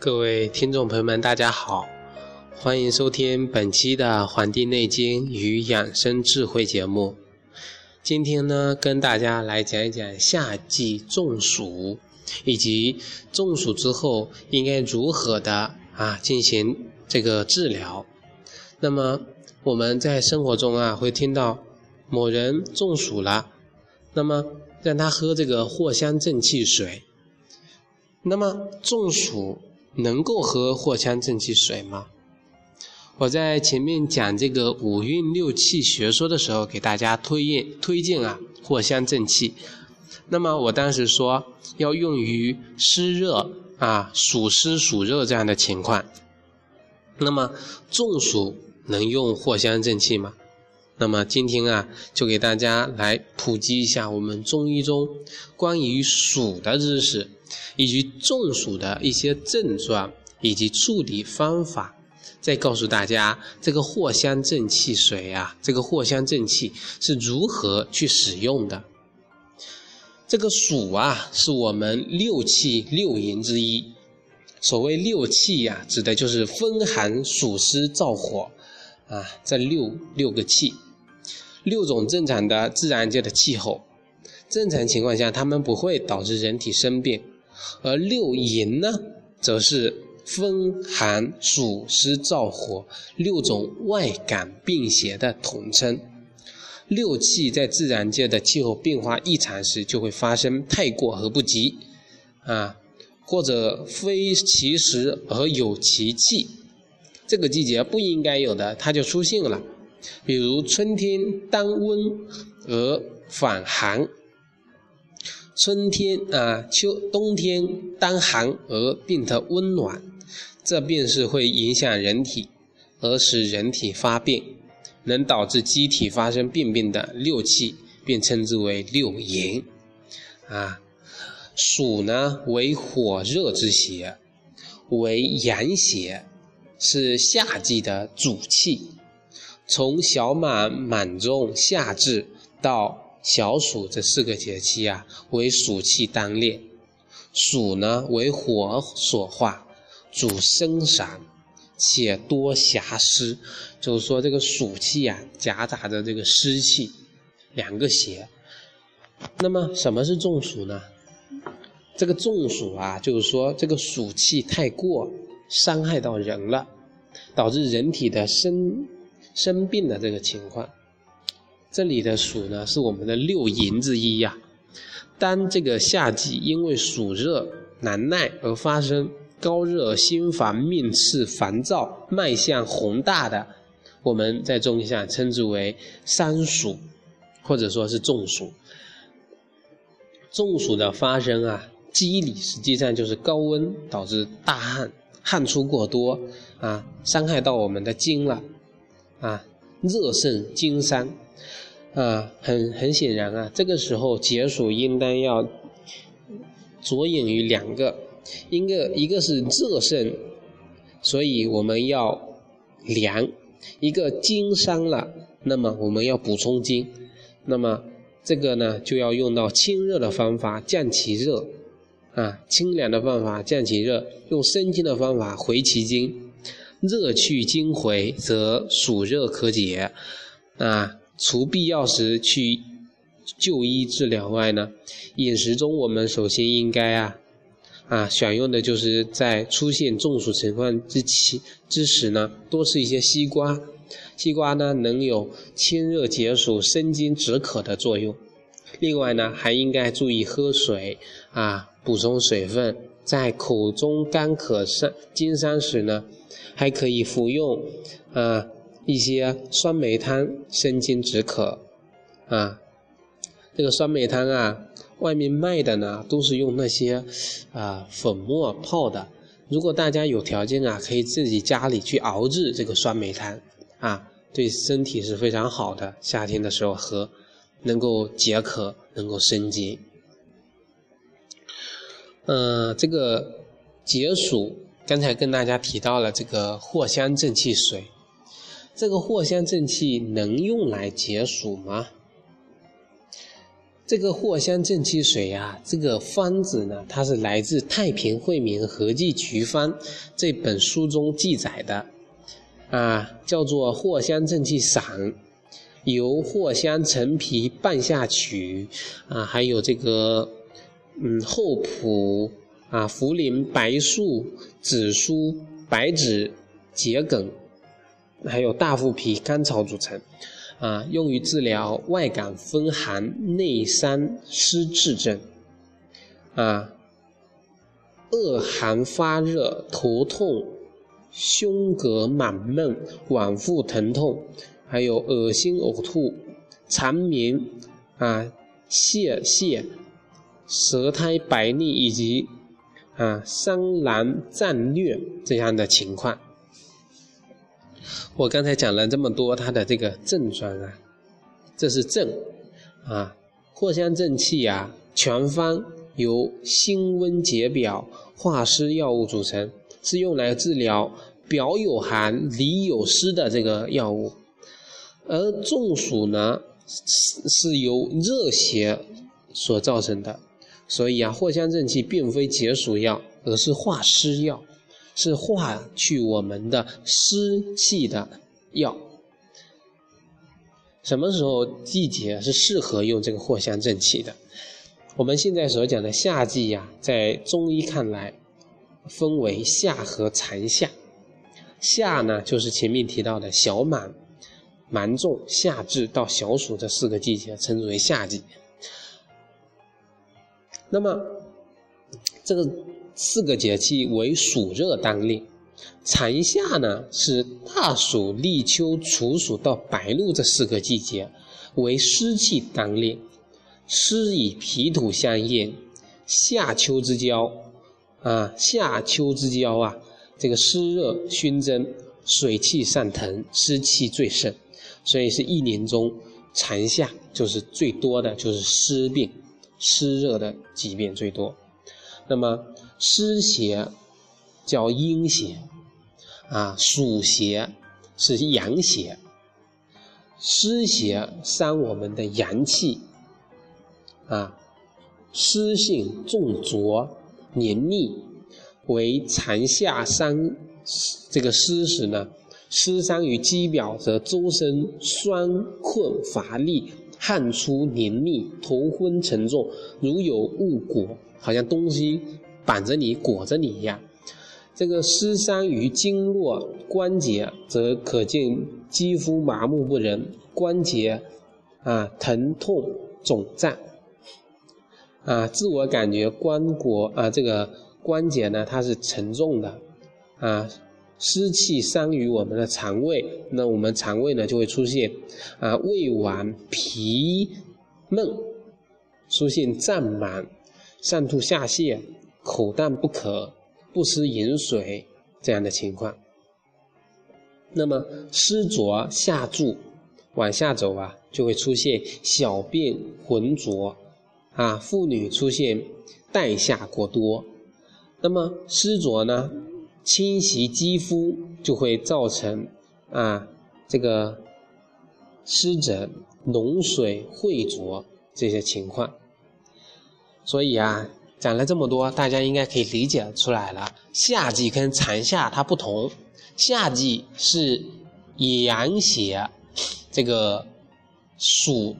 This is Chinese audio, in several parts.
各位听众朋友们，大家好，欢迎收听本期的《黄帝内经与养生智慧》节目。今天呢，跟大家来讲一讲夏季中暑，以及中暑之后应该如何的啊进行这个治疗。那么我们在生活中啊会听到某人中暑了，那么让他喝这个藿香正气水。那么中暑。能够喝藿香正气水吗？我在前面讲这个五运六气学说的时候，给大家推荐推荐啊藿香正气。那么我当时说要用于湿热啊暑湿暑热这样的情况。那么中暑能用藿香正气吗？那么今天啊就给大家来普及一下我们中医中关于暑的知识。以及中暑的一些症状以及处理方法，再告诉大家这个藿香正气水啊，这个藿香正气是如何去使用的。这个暑啊，是我们六气六淫之一。所谓六气呀，指的就是风寒暑湿燥火啊，这六六个气，六种正常的自然界的气候。正常情况下，它们不会导致人体生病。而六淫呢，则是风寒暑湿燥火六种外感病邪的统称。六气在自然界的气候变化异常时，就会发生太过和不及，啊，或者非其时而有其气。这个季节不应该有的，它就出现了。比如春天当温而反寒。春天啊，秋冬天当寒而变得温暖，这便是会影响人体而使人体发病，能导致机体发生病变的六气，便称之为六淫。啊，暑呢为火热之邪，为阳邪，是夏季的主气。从小满、满中、夏至到小暑这四个节气啊，为暑气当令。暑呢为火所化，主生散，且多狭湿。就是说，这个暑气啊，夹杂着这个湿气，两个邪。那么，什么是中暑呢？这个中暑啊，就是说这个暑气太过，伤害到人了，导致人体的生生病的这个情况。这里的暑呢，是我们的六淫之一呀。当这个夏季因为暑热难耐而发生高热、心烦、面赤、烦躁、脉象宏大的，我们在中医上称之为三暑，或者说是中暑。中暑的发生啊，机理实际上就是高温导致大汗，汗出过多啊，伤害到我们的筋了啊，热盛精伤。啊，很很显然啊，这个时候解暑应当要着眼于两个，一个一个是热盛，所以我们要凉；一个筋伤了，那么我们要补充筋。那么这个呢，就要用到清热的方法降其热，啊，清凉的方法降其热，用生津的方法回其精，热去筋回，则暑热可解，啊。除必要时去就医治疗外呢，饮食中我们首先应该啊啊选用的就是在出现中暑情况之期之时呢，多吃一些西瓜。西瓜呢能有清热解暑、生津止渴的作用。另外呢，还应该注意喝水啊，补充水分。在口中干渴、伤津伤时呢，还可以服用啊。一些酸梅汤生津止渴，啊，这个酸梅汤啊，外面卖的呢都是用那些啊粉末泡的。如果大家有条件啊，可以自己家里去熬制这个酸梅汤，啊，对身体是非常好的。夏天的时候喝，能够解渴，能够生津。嗯，这个解暑，刚才跟大家提到了这个藿香正气水。这个藿香正气能用来解暑吗？这个藿香正气水啊，这个方子呢，它是来自《太平惠民合剂局方》这本书中记载的，啊，叫做藿香正气散，由藿香、陈皮、半夏曲，啊，还有这个，嗯，厚朴，啊，茯苓、白术、紫苏、白芷、桔梗，还有大腹皮、甘草组成。啊，用于治疗外感风寒、内伤湿滞症。啊，恶寒发热、头痛、胸膈满闷、脘腹疼痛，还有恶心呕吐、肠鸣、啊泄泻、舌苔白腻以及啊伤寒战略这样的情况。我刚才讲了这么多，它的这个症状啊，这是症啊，藿香正气啊，全方由辛温解表、化湿药物组成，是用来治疗表有寒、里有湿的这个药物。而中暑呢，是是由热邪所造成的，所以啊，藿香正气并非解暑药，而是化湿药。是化去我们的湿气的药。什么时候季节是适合用这个藿香正气的？我们现在所讲的夏季呀，在中医看来，分为夏和残夏。夏呢，就是前面提到的小满、芒种、夏至到小暑这四个季节，称之为夏季。那么，这个。四个节气为暑热当令，残夏呢是大暑、立秋、处暑到白露这四个季节为湿气当令，湿以脾土相应，夏秋之交啊，夏秋之交啊，这个湿热熏蒸，水气上腾，湿气最盛，所以是一年中残夏就是最多的就是湿病、湿热的疾病最多，那么。湿邪叫阴邪，啊，暑邪是阳邪。湿邪伤我们的阳气，啊，湿性重浊黏腻，为长夏伤这个湿时呢，湿伤于肌表则周身酸困乏力，汗出黏腻，头昏沉重，如有物裹，好像东西。绑着你，裹着你一样。这个湿伤于经络关节，则可见肌肤麻木不仁，关节啊疼痛肿胀啊，自我感觉关国啊这个关节呢它是沉重的啊，湿气伤于我们的肠胃，那我们肠胃呢就会出现啊胃脘脾闷，出现胀满、上吐下泻。口淡不渴、不思饮水这样的情况，那么湿浊下注往下走啊，就会出现小便浑浊啊，妇女出现带下过多。那么湿浊呢，侵袭肌肤就会造成啊这个湿疹、脓水秽浊这些情况。所以啊。讲了这么多，大家应该可以理解出来了。夏季跟残夏它不同，夏季是阳邪，这个暑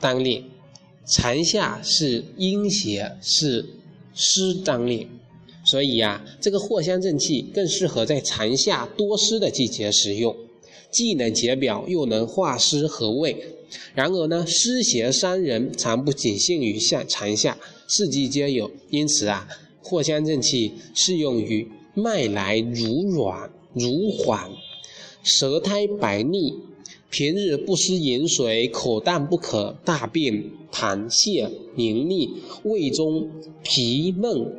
当令；残夏是阴邪，是湿当令。所以呀，这个藿香正气更适合在残夏多湿的季节使用，既能解表，又能化湿和胃。然而呢，湿邪伤人，常不仅限于夏残夏。四季皆有，因此啊，藿香正气适用于脉来如软如缓、舌苔白腻、平日不思饮水、口淡不渴、大便溏泻黏腻、胃中痞闷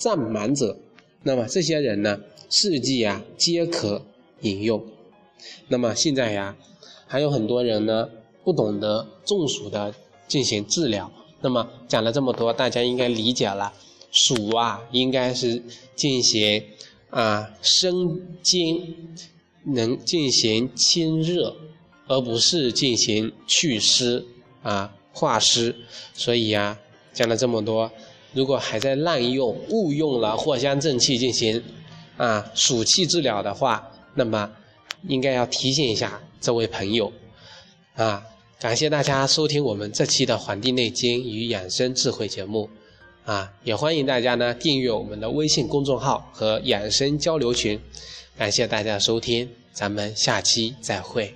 胀满者。那么这些人呢，四季啊皆可饮用。那么现在呀，还有很多人呢不懂得中暑的进行治疗。那么讲了这么多，大家应该理解了。暑啊，应该是进行啊生津，能进行清热，而不是进行祛湿啊化湿，所以呀，讲了这么多，如果还在滥用、误用了藿香正气进行啊暑气治疗的话，那么应该要提醒一下这位朋友啊。感谢大家收听我们这期的《黄帝内经与养生智慧》节目啊，也欢迎大家呢订阅我们的微信公众号和养生交流群。感谢大家收听，咱们下期再会。